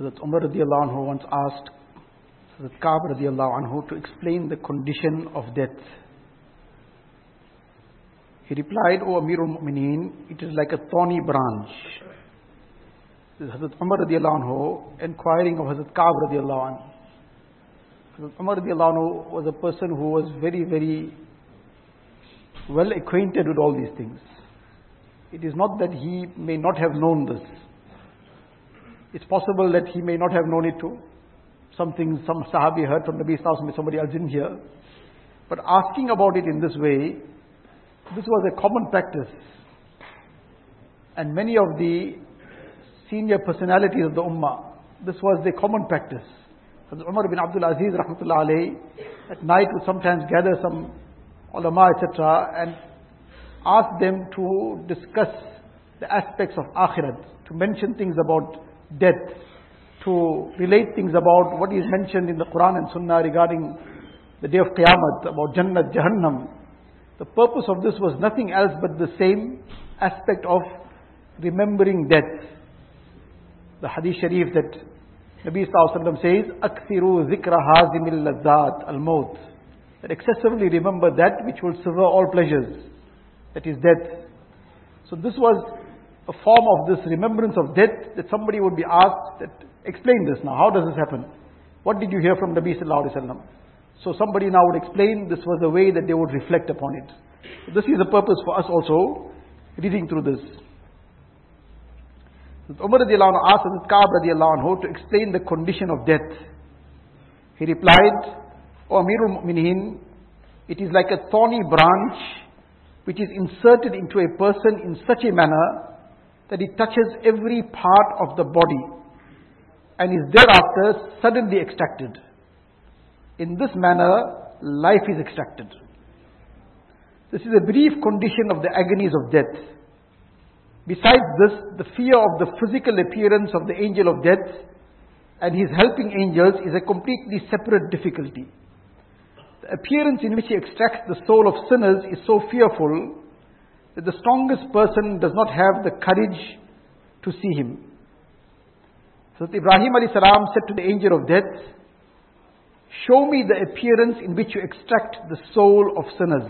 Hazrat Umar radiallahu anhu once asked Hazrat Ka'b radiallahu anhu to explain the condition of death. He replied, O Amirul Mu'mineen, it is like a thorny branch. Hazrat Umar radiallahu anhu inquiring of Hazrat Ka'b radiallahu anhu. Hazrat Umar radiallahu anhu was a person who was very, very well acquainted with all these things. It is not that he may not have known this. It's possible that he may not have known it too. Something some Sahabi heard from Nabi Sallallahu somebody else didn't hear. But asking about it in this way, this was a common practice. And many of the senior personalities of the Ummah, this was the common practice. Hazrat Umar bin Abdul Aziz rahmatullah alayhi, at night would sometimes gather some ulama etc. and ask them to discuss the aspects of akhirat, to mention things about death, to relate things about what is mentioned in the Quran and Sunnah regarding the day of Qiyamah, about Jannat, Jahannam. The purpose of this was nothing else but the same aspect of remembering death. The Hadith Sharif that Nabi Sallallahu says, "Akthiru zikra hazimil lazat al-maut." That excessively remember that which will sever all pleasures, that is death. So this was a form of this remembrance of death that somebody would be asked that explain this now. How does this happen? What did you hear from Nabi sallallahu alaihi wasallam? So somebody now would explain this was the way that they would reflect upon it. So this is the purpose for us also reading through this. Umar radiallahu anhu asked Hazrat Ka'b radiallahu anhu to explain the condition of death. He replied, O Amirul Mu'mineen, it is like a thorny branch which is inserted into a person in such a manner that it touches every part of the body and is thereafter suddenly extracted. In this manner, life is extracted. This is a brief condition of the agonies of death. Besides this, the fear of the physical appearance of the angel of death and his helping angels is a completely separate difficulty. The appearance in which he extracts the soul of sinners is so fearful that the strongest person does not have the courage to see him. So Ibrahim alayhi salam said to the angel of death, Show me the appearance in which you extract the soul of sinners.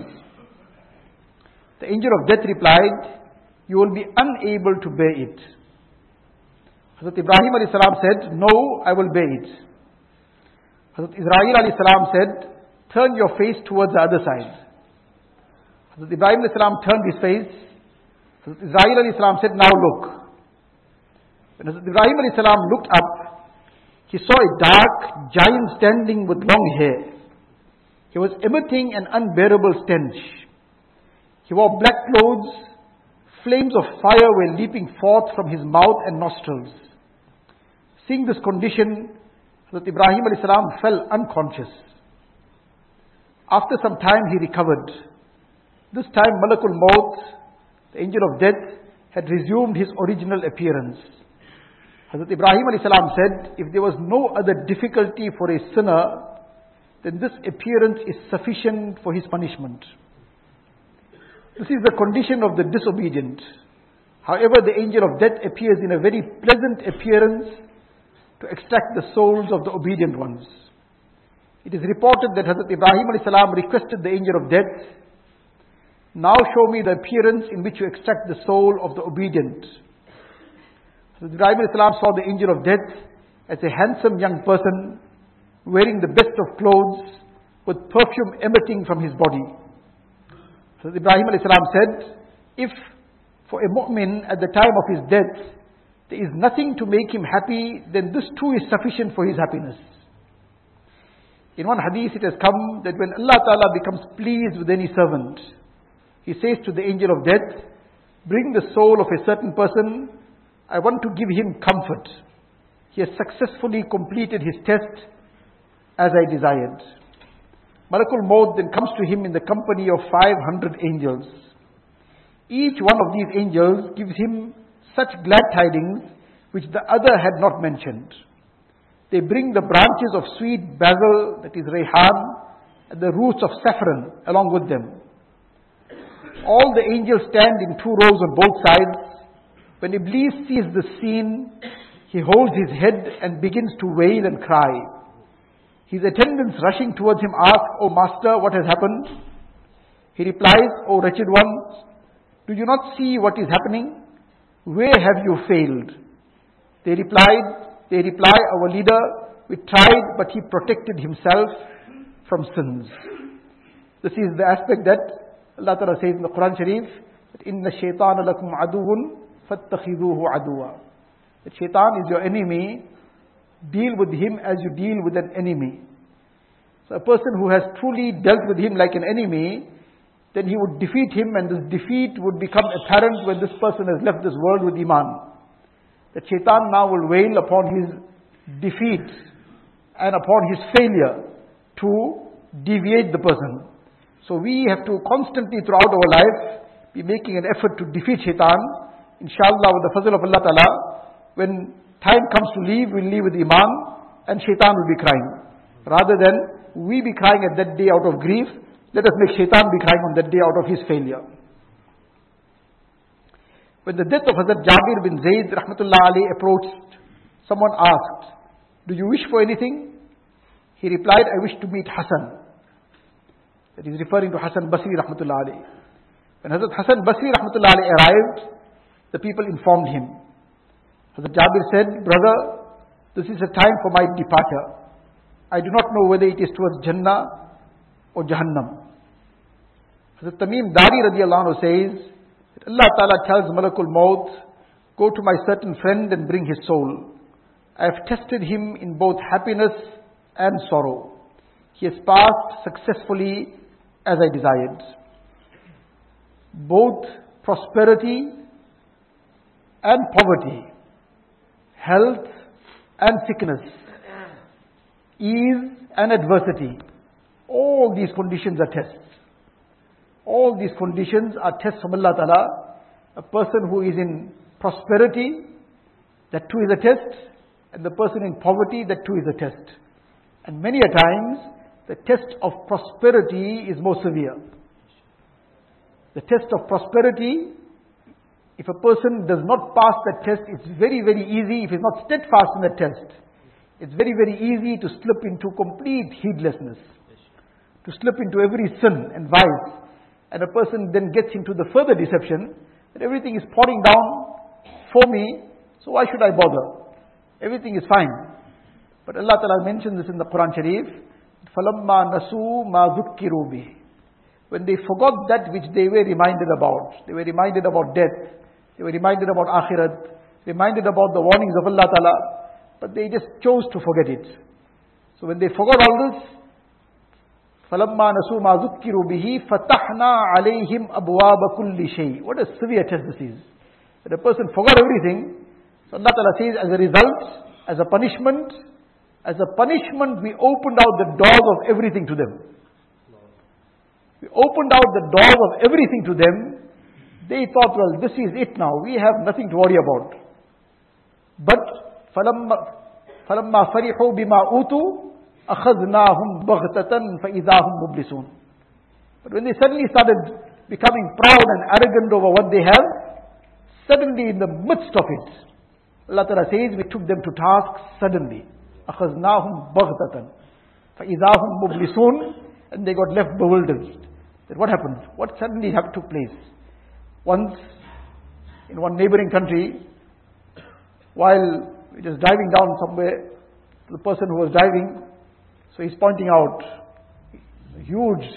The angel of death replied, You will be unable to bear it. Hazrat Ibrahim alayhi salam said, No, I will bear it. Hazrat Izrail alayhi salam said, Turn your face towards the other side. Hazrat Ibrahim salam turned his face. Hazrat Izrail salam said, Now look. When Hazrat Ibrahim salam looked up, he saw a dark giant standing with long hair. He was emitting an unbearable stench. He wore black clothes. Flames of fire were leaping forth from his mouth and nostrils. Seeing this condition, Hazrat Ibrahim salam fell unconscious. After some time he recovered. This time Malakul Maut, the angel of death, had resumed his original appearance. Hazrat Ibrahim salam said, if there was no other difficulty for a sinner, then this appearance is sufficient for his punishment. This is the condition of the disobedient. However, the angel of death appears in a very pleasant appearance to extract the souls of the obedient ones. It is reported that Hazrat Ibrahim salam requested the angel of death now show me the appearance in which you extract the soul of the obedient. So Ibrahim Islam saw the angel of death as a handsome young person wearing the best of clothes with perfume emitting from his body. So Ibrahim Islam said, if for a mu'min at the time of his death there is nothing to make him happy, then this too is sufficient for his happiness. In one hadith it has come that when Allah Ta'ala becomes pleased with any servant, he says to the angel of death, Bring the soul of a certain person. I want to give him comfort. He has successfully completed his test as I desired. Malakul Maut then comes to him in the company of 500 angels. Each one of these angels gives him such glad tidings which the other had not mentioned. They bring the branches of sweet basil, that is rayhan, and the roots of saffron along with them. All the angels stand in two rows on both sides. When Iblis sees the scene, he holds his head and begins to wail and cry. His attendants rushing towards him ask, O master, what has happened? He replies, O wretched ones, do you not see what is happening? Where have you failed? They replied, they reply, our leader, we tried, but he protected himself from sins. This is the aspect that Allah Ta'ala says in the Quran Sharif, that إِنَّ الشَّيْطَانَ لَكُمْ عَدُوٌ فَاتَّخِذُوهُ عَدُوًا That shaitan is your enemy, deal with him as you deal with an enemy. So a person who has truly dealt with him like an enemy, then he would defeat him and this defeat would become apparent when this person has left this world with Iman. That shaitan now will wail upon his defeat and upon his failure to deviate the person. So we have to constantly throughout our life be making an effort to defeat shaitan. Inshallah with the fazl of Allah Ta'ala, when time comes to leave, we'll leave with Iman and shaitan will be crying. Rather than we be crying at that day out of grief, let us make shaitan be crying on that day out of his failure. When the death of Hazrat Jabir bin Zayd rahmatullah Ali approached, someone asked, Do you wish for anything? He replied, I wish to meet Hassan. That is referring to Hassan Basri rahmatullah Ali. When Hazrat Hassan Basri rahmatullah Ali arrived, the people informed him. Hazrat Jabir said, Brother, this is a time for my departure. I do not know whether it is towards Jannah or Jahannam. Hazrat Tamim Dari radiallahu anhu says, that Allah Ta'ala tells Malakul Maut, go to my certain friend and bring his soul. I have tested him in both happiness and sorrow. He has passed successfully as I desired. Both prosperity and poverty, health and sickness, ease and adversity, all these conditions are tests. All these conditions are tests from Allah Ta'ala. A person who is in prosperity, that too is a test. And the person in poverty, that too is a test. And many a times, the test of prosperity is more severe. The test of prosperity, if a person does not pass that test, it's very, very easy. If he's not steadfast in the test, it's very, very easy to slip into complete heedlessness, to slip into every sin and vice. And a person then gets into the further deception that everything is pouring down for me, so why should I bother? Everything is fine. But Allah Ta'ala mentions this in the Quran Sharif, فَلَمَّا نَسُوا مَا ذُكِّرُوا بِهِ When they forgot that which they were reminded about. They were reminded about death. They were reminded about akhirat. Reminded about the warnings of Allah Ta'ala. But they just chose to forget it. So when they forgot all this, فَلَمَّا نَسُوا مَا ذُكِّرُوا بِهِ فَتَحْنَا عَلَيْهِمْ أَبْوَابَ كُلِّ شَيْءٍ What a severe test this is. That a person forgot everything. So Allah Ta'ala says, as a result, as a punishment, as a punishment, we opened out the doors of everything to them. We opened out the doors of everything to them. They thought, well, this is it now. We have nothing to worry about. But, فَلَمَّا فَرِحُوا بِمَا أُوتُوا أَخَذْنَاهُمْ بَغْتَةً فَإِذَا هُمْ مُبْلِسُونَ But when they suddenly started becoming proud and arrogant over what they have, suddenly in the midst of it, Allah Ta'ala says, we took them to task suddenly. أَخَذْنَاهُمْ بَغْتَةً فَإِذَا هُمْ مُبْلِسُونَ And they got left bewildered. That what happened? What suddenly took place? Once, in one neighboring country, while just driving down somewhere, the person who was driving so he's pointing out huge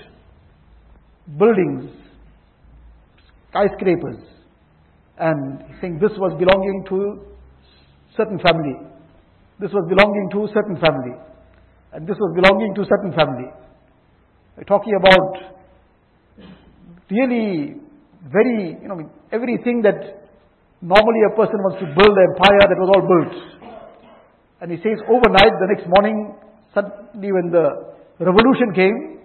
buildings, skyscrapers, and he's saying this was belonging to certain family. This was belonging to certain family. And this was belonging to certain family. We're talking about really very, you know, everything that normally a person wants to build an empire that was all built. And he says overnight, the next morning, Suddenly when the revolution came,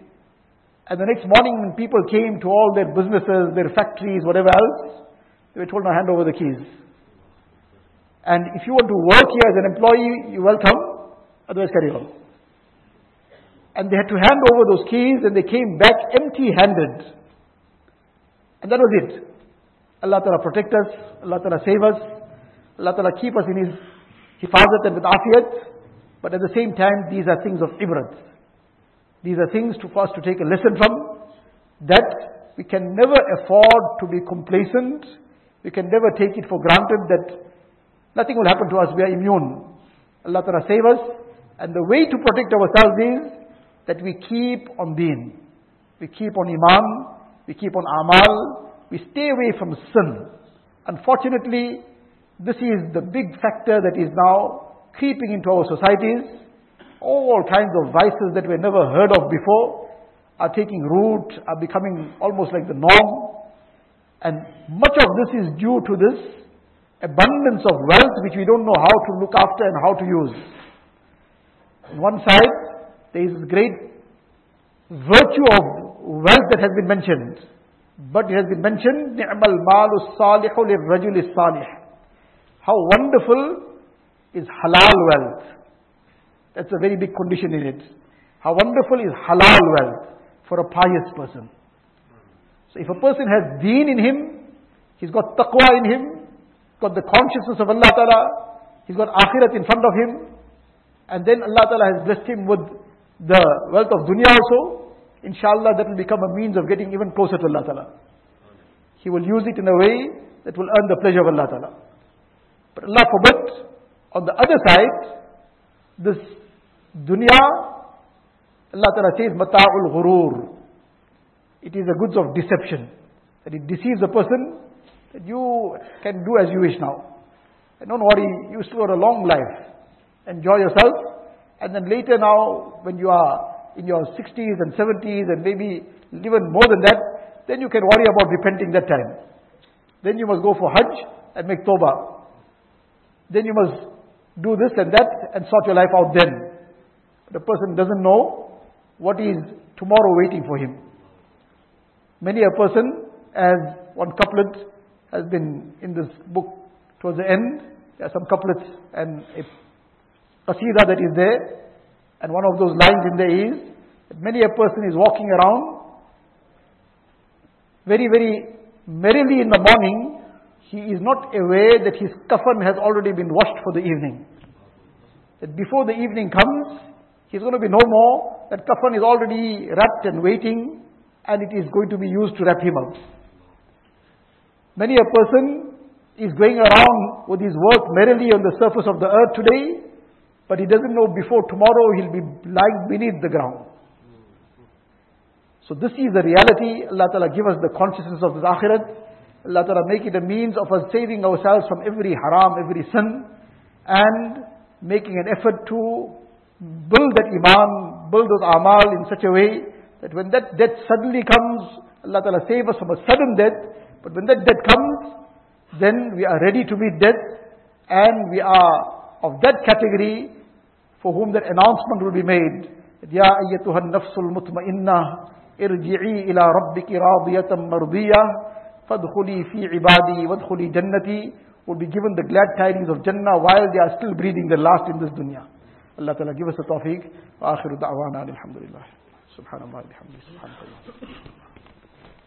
and the next morning when people came to all their businesses, their factories, whatever else, they were told, to hand over the keys. And if you want to work here as an employee, you're welcome, otherwise carry on. And they had to hand over those keys and they came back empty handed. And that was it. Allah Ta'ala protect us, Allah Ta'ala save us, Allah Ta'ala keep us in His hifazat and with afiyat, but at the same time, these are things of ibrat. These are things to, for us to take a lesson from, that we can never afford to be complacent, we can never take it for granted that nothing will happen to us, we are immune. Allah Ta'ala save us, and the way to protect ourselves is that we keep on deen. We keep on iman, we keep on amal, we stay away from sin. Unfortunately, this is the big factor that is now creeping into our societies. All kinds of vices that were never heard of before are taking root, are becoming almost like the norm. And much of this is due to this abundance of wealth which we don't know how to look after and how to use. On one side, there is great virtue of wealth that has been mentioned. But it has been mentioned, نِعْمَ الْمَالُ الصَّالِحُ لِلرَّجُلِ الصَّالِحِ How wonderful is halal wealth. That's a very big condition in it. How wonderful is halal wealth for a pious person. So if a person has deen in him, he's got taqwa in him, got the consciousness of Allah Ta'ala, he's got akhirat in front of him, and then Allah Ta'ala has blessed him with the wealth of dunya also, inshallah that will become a means of getting even closer to Allah Ta'ala. He will use it in a way that will earn the pleasure of Allah Ta'ala. But Allah forbid, on the other side, this dunya, Allah Ta'ala says, mata'ul ghurur. It is the goods of deception. That it deceives a person that you can do as you wish now. And don't worry, you still have a long life. Enjoy yourself. And then later now, when you are in your 60s and 70s and maybe even more than that, then you can worry about repenting that time. Then you must go for Hajj and make Tawbah. Then you must do this and that and sort your life out then. The person doesn't know what is tomorrow waiting for him. Many a person, as one couplet has been in this book towards the end, there are some couplets and a qasida that is there, and one of those lines in there is that many a person is walking around very, very merrily in the morning, he is not aware that his kafan has already been washed for the evening. That before the evening comes, he's going to be no more. That kafan is already wrapped and waiting, and it is going to be used to wrap him up. Many a person is going around with his work merrily on the surface of the earth today, but he doesn't know before tomorrow he'll be lying beneath the ground. So this is the reality. Allah Ta'ala give us the consciousness of this akhirat. Allah Ta'ala make it a means of us saving ourselves from every haram, every sin, and making an effort to build that iman, build those amal in such a way that when that death suddenly comes, Allah Ta'ala save us from a sudden death, but when that death comes, then we are ready to meet death, and we are of that category for whom that announcement will be made. يا أيتها النفس المطمئنة ارجعي إلى ربك راضية مرضية فادخلي في عبادي وادخلي جنتي will be given the glad tidings of Jannah while they are still breathing the last in this dunya. Allah Ta'ala give us the tawfiq. وآخر دعوانا الحمد لله. سبحان الله بحمده سبحان الله